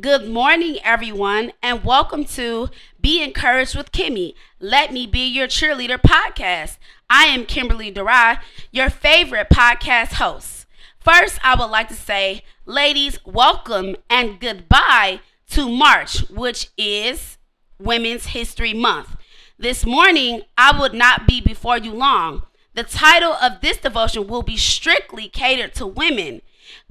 Good morning, everyone, and welcome to Be Encouraged with Kimmy. Let me be your cheerleader podcast. I am Kimberly Durai, your favorite podcast host. First, I would like to say, ladies, welcome and goodbye to March, which is Women's History Month. This morning, I would not be before you long. The title of this devotion will be strictly catered to women,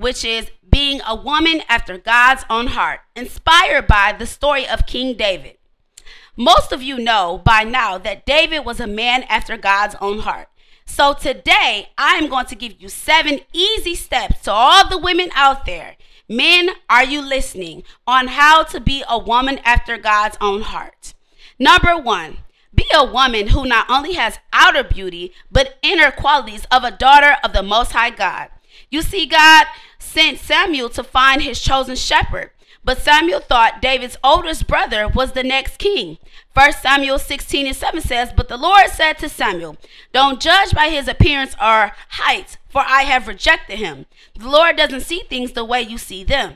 which is being a woman after God's own heart, inspired by the story of King David. Most of you know by now that David was a man after God's own heart. So today, I am going to give you seven easy steps to all the women out there. Men, are you listening? On how to be a woman after God's own heart. Number one, be a woman who not only has outer beauty, but inner qualities of a daughter of the Most High God. You see, God sent Samuel to find his chosen shepherd. But Samuel thought David's oldest brother was the next king. 1 Samuel 16 and 7 says, But the Lord said to Samuel, Don't judge by his appearance or height, for I have rejected him. The Lord doesn't see things the way you see them.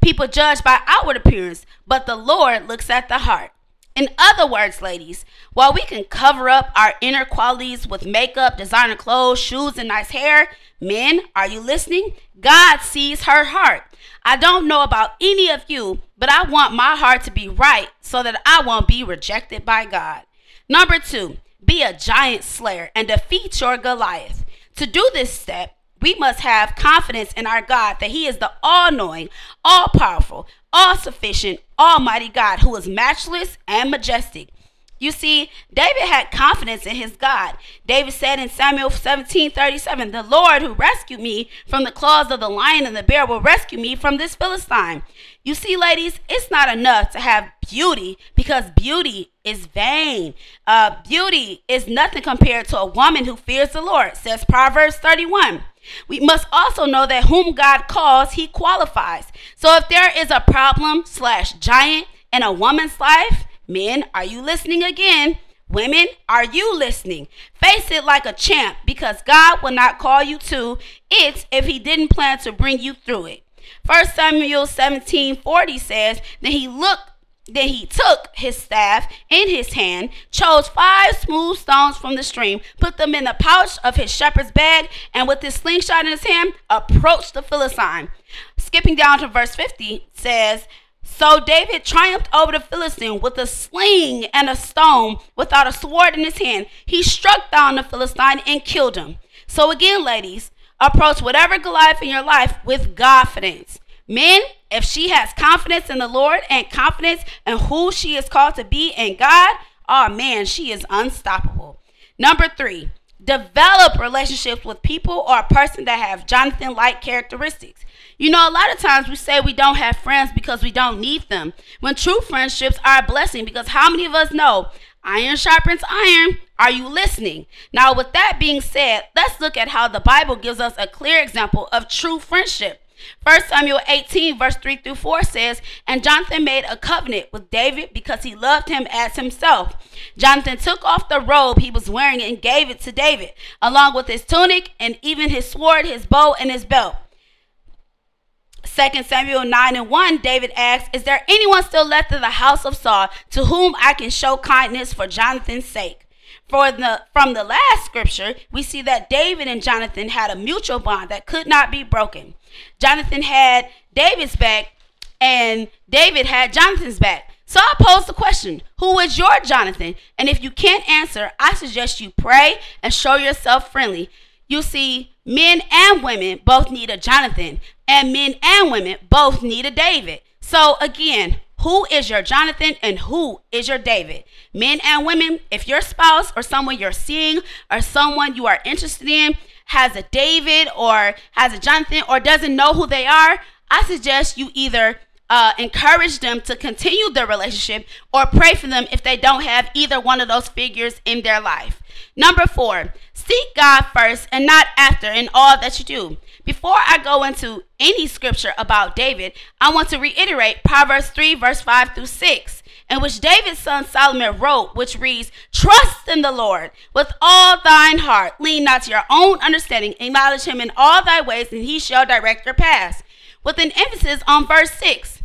People judge by outward appearance, but the Lord looks at the heart. In other words, ladies, while we can cover up our inner qualities with makeup, designer clothes, shoes, and nice hair, men, are you listening? God sees her heart. I don't know about any of you, but I want my heart to be right so that I won't be rejected by God. Number two, be a giant slayer and defeat your Goliath. To do this step, we must have confidence in our God that He is the all knowing, all powerful, all sufficient, almighty God who is matchless and majestic. You see, David had confidence in his God. David said in Samuel 17 37, The Lord who rescued me from the claws of the lion and the bear will rescue me from this Philistine. You see, ladies, it's not enough to have beauty because beauty is vain. Uh, beauty is nothing compared to a woman who fears the Lord, says Proverbs 31. We must also know that whom God calls, he qualifies. So if there is a problem slash giant in a woman's life, men, are you listening again? Women, are you listening? Face it like a champ because God will not call you to it if he didn't plan to bring you through it. 1 Samuel 17 40 says, Then he looked then he took his staff in his hand, chose five smooth stones from the stream, put them in the pouch of his shepherd's bag, and with his slingshot in his hand, approached the Philistine. Skipping down to verse 50 says, So David triumphed over the Philistine with a sling and a stone without a sword in his hand. He struck down the Philistine and killed him. So again, ladies, approach whatever Goliath in your life with confidence. Men, if she has confidence in the Lord and confidence in who she is called to be in God, oh man, she is unstoppable. Number three, develop relationships with people or a person that have Jonathan like characteristics. You know, a lot of times we say we don't have friends because we don't need them, when true friendships are a blessing because how many of us know iron sharpens iron? Are you listening? Now, with that being said, let's look at how the Bible gives us a clear example of true friendship. 1 Samuel 18, verse 3 through 4 says, And Jonathan made a covenant with David because he loved him as himself. Jonathan took off the robe he was wearing and gave it to David, along with his tunic and even his sword, his bow, and his belt. 2 Samuel 9 and 1, David asks, Is there anyone still left in the house of Saul to whom I can show kindness for Jonathan's sake? For the from the last scripture, we see that David and Jonathan had a mutual bond that could not be broken. Jonathan had David's back, and David had Jonathan's back. So I pose the question Who is your Jonathan? And if you can't answer, I suggest you pray and show yourself friendly. You see, men and women both need a Jonathan, and men and women both need a David. So again, who is your Jonathan and who is your David? Men and women, if your spouse or someone you're seeing or someone you are interested in has a David or has a Jonathan or doesn't know who they are, I suggest you either uh, encourage them to continue their relationship or pray for them if they don't have either one of those figures in their life. Number four, seek God first and not after in all that you do. Before I go into any scripture about David, I want to reiterate Proverbs 3, verse 5 through 6, in which David's son Solomon wrote, which reads, Trust in the Lord with all thine heart, lean not to your own understanding, acknowledge him in all thy ways, and he shall direct your paths. With an emphasis on verse 6.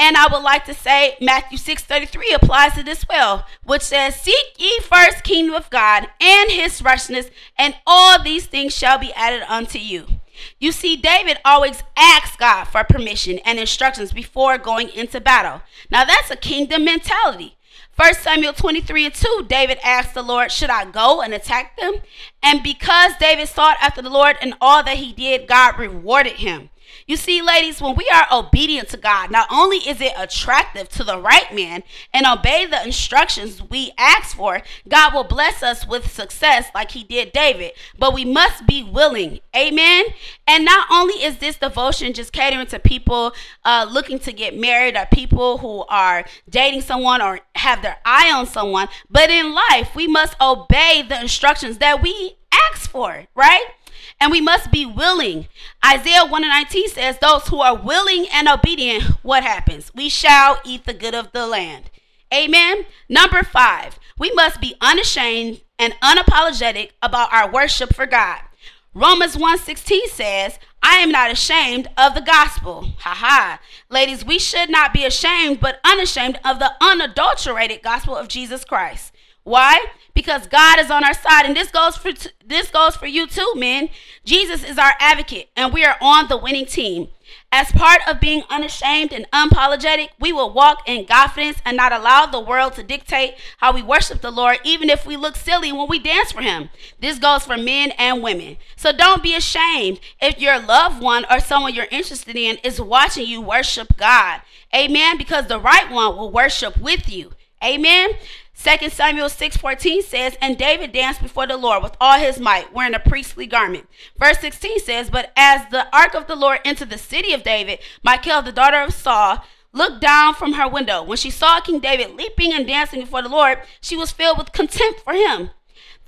And I would like to say Matthew 6:33 applies to this well, which says, "Seek ye first kingdom of God and his righteousness, and all these things shall be added unto you." You see, David always asks God for permission and instructions before going into battle. Now that's a kingdom mentality. 1 Samuel 23 and 2, David asked the Lord, Should I go and attack them? And because David sought after the Lord and all that he did, God rewarded him. You see, ladies, when we are obedient to God, not only is it attractive to the right man and obey the instructions we ask for, God will bless us with success like he did David. But we must be willing. Amen. And not only is this devotion just catering to people uh, looking to get married or people who are dating someone or have their eye on someone, but in life, we must obey the instructions that we ask for, right? And we must be willing. Isaiah 1 and 19 says, Those who are willing and obedient, what happens? We shall eat the good of the land. Amen. Number five, we must be unashamed and unapologetic about our worship for God. Romans 1:16 says, I am not ashamed of the gospel. Ha ha. Ladies, we should not be ashamed but unashamed of the unadulterated gospel of Jesus Christ. Why? Because God is on our side and this goes for this goes for you too, men. Jesus is our advocate and we are on the winning team. As part of being unashamed and unapologetic, we will walk in confidence and not allow the world to dictate how we worship the Lord, even if we look silly when we dance for Him. This goes for men and women. So don't be ashamed if your loved one or someone you're interested in is watching you worship God. Amen. Because the right one will worship with you. Amen. 2 Samuel 6:14 says, And David danced before the Lord with all his might, wearing a priestly garment. Verse 16 says, But as the ark of the Lord entered the city of David, Michal, the daughter of Saul, looked down from her window. When she saw King David leaping and dancing before the Lord, she was filled with contempt for him.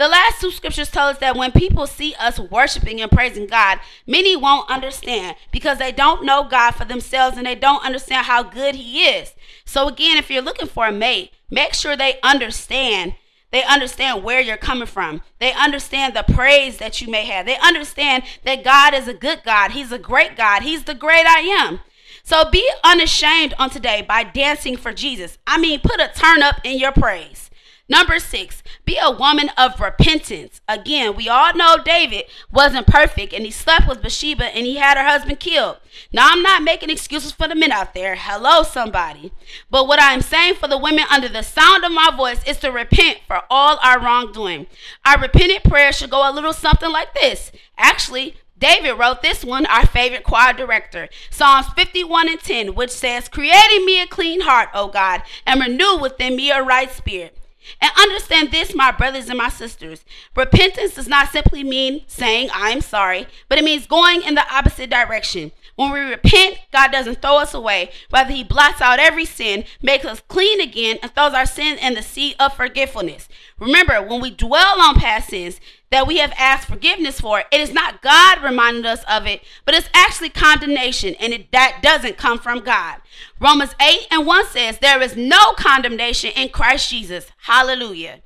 The last two scriptures tell us that when people see us worshiping and praising God, many won't understand because they don't know God for themselves and they don't understand how good He is. So, again, if you're looking for a mate, make sure they understand. They understand where you're coming from. They understand the praise that you may have. They understand that God is a good God. He's a great God. He's the great I am. So be unashamed on today by dancing for Jesus. I mean, put a turn up in your praise. Number six, be a woman of repentance. Again, we all know David wasn't perfect and he slept with Bathsheba and he had her husband killed. Now, I'm not making excuses for the men out there. Hello, somebody. But what I'm saying for the women under the sound of my voice is to repent for all our wrongdoing. Our repentant prayer should go a little something like this. Actually, David wrote this one, our favorite choir director, Psalms 51 and 10, which says, Creating me a clean heart, O God, and renew within me a right spirit. And understand this, my brothers and my sisters. Repentance does not simply mean saying, I'm sorry, but it means going in the opposite direction. When we repent, God doesn't throw us away. Rather, He blots out every sin, makes us clean again, and throws our sin in the sea of forgetfulness. Remember, when we dwell on past sins that we have asked forgiveness for, it is not God reminding us of it, but it's actually condemnation, and it, that doesn't come from God. Romans 8 and 1 says, There is no condemnation in Christ Jesus. Hallelujah.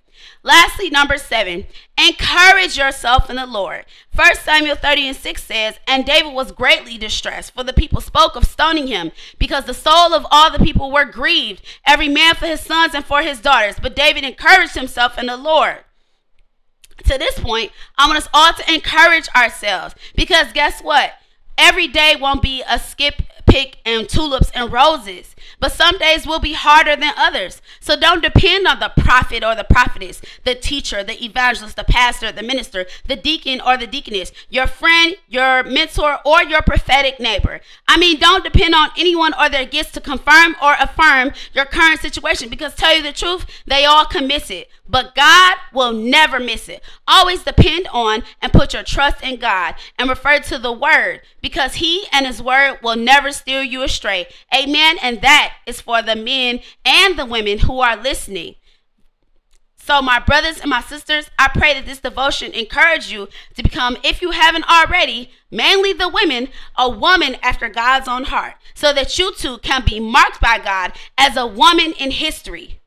Lastly, number seven, encourage yourself in the Lord. 1 Samuel 30 and 6 says, And David was greatly distressed, for the people spoke of stoning him, because the soul of all the people were grieved, every man for his sons and for his daughters. But David encouraged himself in the Lord. To this point, I want us all to encourage ourselves, because guess what? Every day won't be a skip pick and tulips and roses. But some days will be harder than others. So don't depend on the prophet or the prophetess, the teacher, the evangelist, the pastor, the minister, the deacon or the deaconess, your friend, your mentor, or your prophetic neighbor. I mean, don't depend on anyone or their gifts to confirm or affirm your current situation because tell you the truth, they all can miss it. But God will never miss it. Always depend on and put your trust in God and refer to the word because he and his word will never steer you astray. Amen. And that is for the men and the women who are listening. So, my brothers and my sisters, I pray that this devotion encourage you to become, if you haven't already, mainly the women, a woman after God's own heart, so that you too can be marked by God as a woman in history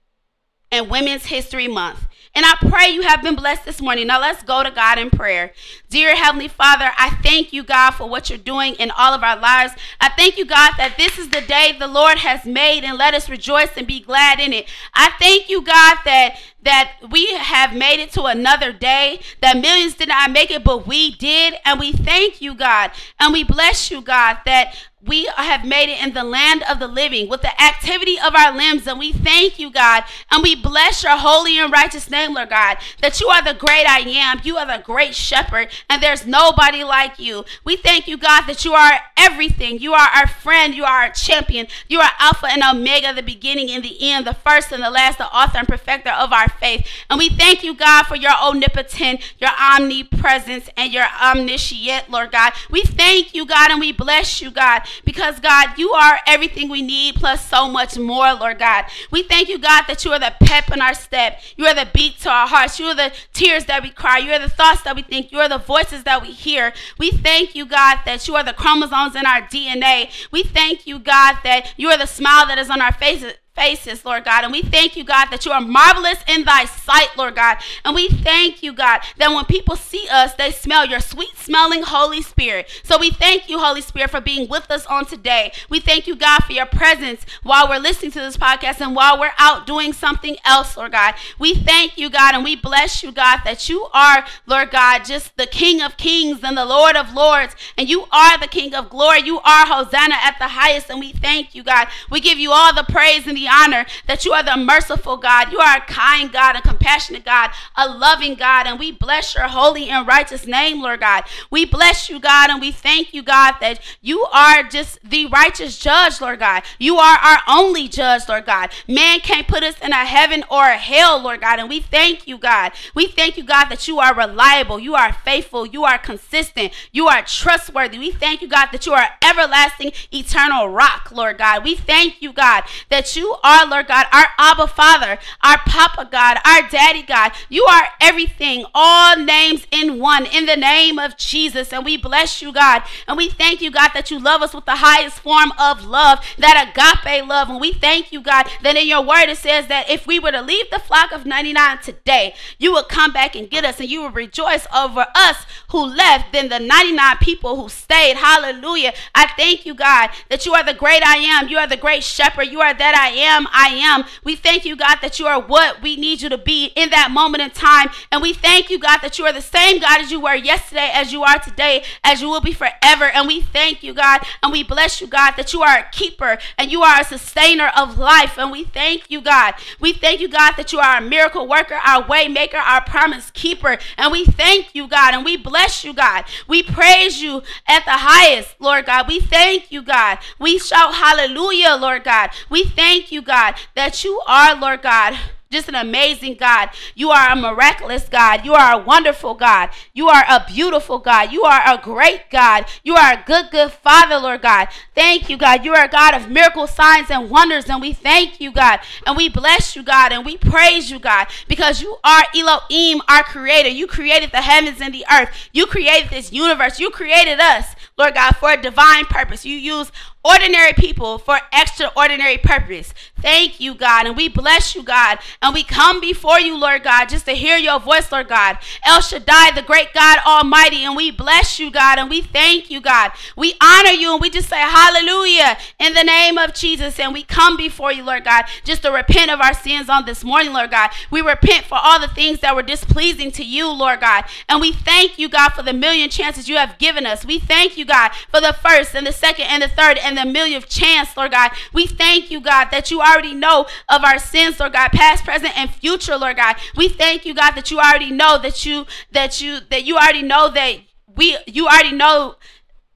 and Women's History Month. And I pray you have been blessed this morning. Now let's go to God in prayer. Dear Heavenly Father, I thank you, God, for what you're doing in all of our lives. I thank you, God, that this is the day the Lord has made and let us rejoice and be glad in it. I thank you, God, that that we have made it to another day, that millions did not make it, but we did. And we thank you, God. And we bless you, God, that we have made it in the land of the living with the activity of our limbs. And we thank you, God. And we bless your holy and righteous name, Lord God, that you are the great I am. You are the great shepherd, and there's nobody like you. We thank you, God, that you are everything. You are our friend. You are our champion. You are Alpha and Omega, the beginning and the end, the first and the last, the author and perfecter of our faith. And we thank you, God, for your omnipotent, your omnipresence, and your omniscient, Lord God. We thank you, God, and we bless you, God because God, you are everything we need plus so much more, Lord God. We thank you, God, that you are the pep in our step. You are the beat to our hearts. You are the tears that we cry. You are the thoughts that we think. You are the voices that we hear. We thank you, God, that you are the chromosomes in our DNA. We thank you, God, that you are the smile that is on our faces faces, Lord God. And we thank you, God, that you are marvelous in thy sight, Lord God. And we thank you, God, that when people see us, they smell your sweet smelling Holy Spirit. So we thank you, Holy Spirit, for being with us on today. We thank you, God, for your presence while we're listening to this podcast and while we're out doing something else, Lord God. We thank you, God, and we bless you, God, that you are, Lord God, just the King of kings and the Lord of lords. And you are the King of glory. You are Hosanna at the highest. And we thank you, God. We give you all the praise and the honor that you are the merciful God. You are a kind God, a compassionate God, a loving God. And we bless your holy and righteous name, Lord God. We bless you, God, and we thank you, God, that you are just the righteous judge, Lord God. You are our only judge, Lord God. Man can't put us in a heaven or a hell, Lord God. And we thank you, God. We thank you, God, that you are reliable. You are faithful. You are consistent. You are trustworthy. We thank you, God, that you are everlasting, eternal rock, Lord God. We thank you, God, that you are, Lord God, our Abba Father, our Papa God, our Daddy God. You are everything, all names in one, in the name of Jesus. And we bless you, God. And we thank you, God, that you love us with the highest form of love, that agape love. And we thank you, God, that in your word it says that if we were to leave the flock of 99 today, you would come back and get us and you would rejoice over us who left than the 99 people who stayed. Hallelujah. I thank you, God, that you are the great I am. You are the great shepherd. You are that I am am, I am. We thank you, God, that you are what we need you to be in that moment in time. And we thank you, God, that you are the same God as you were yesterday, as you are today, as you will be forever. And we thank you, God, and we bless you, God, that you are a keeper and you are a sustainer of life. And we thank you, God. We thank you, God, that you are a miracle worker, our way maker, our promise keeper. And we thank you, God, and we bless you, God. We praise you at the highest, Lord God. We thank you, God. We shout hallelujah, Lord God. We thank you, God, that you are, Lord God, just an amazing God. You are a miraculous God. You are a wonderful God. You are a beautiful God. You are a great God. You are a good, good Father, Lord God. Thank you, God. You are a God of miracles, signs, and wonders. And we thank you, God. And we bless you, God. And we praise you, God, because you are Elohim, our creator. You created the heavens and the earth. You created this universe. You created us, Lord God, for a divine purpose. You use ordinary people for extraordinary purpose. Thank you, God. And we bless you, God. And we come before you, Lord God, just to hear your voice, Lord God. El Shaddai, the great God Almighty. And we bless you, God. And we thank you, God. We honor you and we just say hallelujah in the name of Jesus. And we come before you, Lord God, just to repent of our sins on this morning, Lord God. We repent for all the things that were displeasing to you, Lord God. And we thank you, God, for the million chances you have given us. We thank you, God, for the first and the second and the third and the millionth chance, Lord God. We thank you, God, that you already know of our sins, Lord God, past, present, and future, Lord God. We thank you, God, that you already know that you that you that you already know that we you already know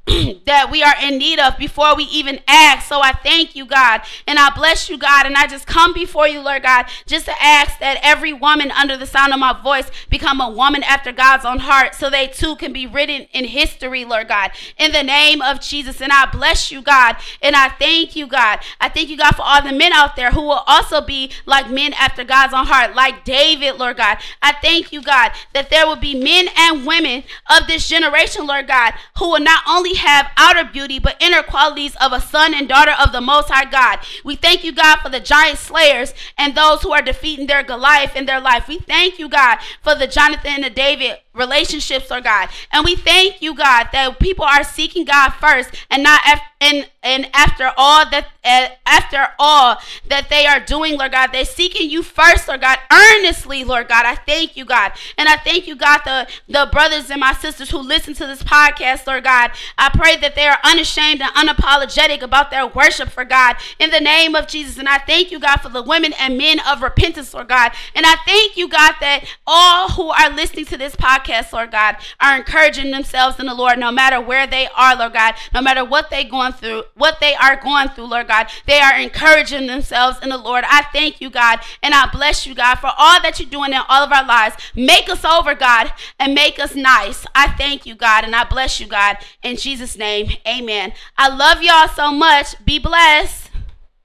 that we are in need of before we even ask. So I thank you, God, and I bless you, God, and I just come before you, Lord God, just to ask that every woman under the sound of my voice become a woman after God's own heart so they too can be written in history, Lord God, in the name of Jesus. And I bless you, God, and I thank you, God. I thank you, God, for all the men out there who will also be like men after God's own heart, like David, Lord God. I thank you, God, that there will be men and women of this generation, Lord God, who will not only have outer beauty, but inner qualities of a son and daughter of the Most High God. We thank you, God, for the giant slayers and those who are defeating their Goliath in their life. We thank you, God, for the Jonathan and the David relationships, Lord God. And we thank you, God, that people are seeking God first and not af- and and after all that uh, after all that they are doing, Lord God, they're seeking you first, Lord God, earnestly, Lord God. I thank you, God. And I thank you, God, the, the brothers and my sisters who listen to this podcast, Lord God. I pray that they are unashamed and unapologetic about their worship for God in the name of Jesus. And I thank you, God, for the women and men of repentance, Lord God. And I thank you, God, that all who are listening to this podcast, Lord God, are encouraging themselves in the Lord no matter where they are, Lord God, no matter what they're going through, what they are going through, Lord God. They are encouraging themselves in the Lord. I thank you, God, and I bless you, God, for all that you're doing in all of our lives. Make us over, God, and make us nice. I thank you, God, and I bless you, God. In Jesus' name, amen. I love y'all so much. Be blessed.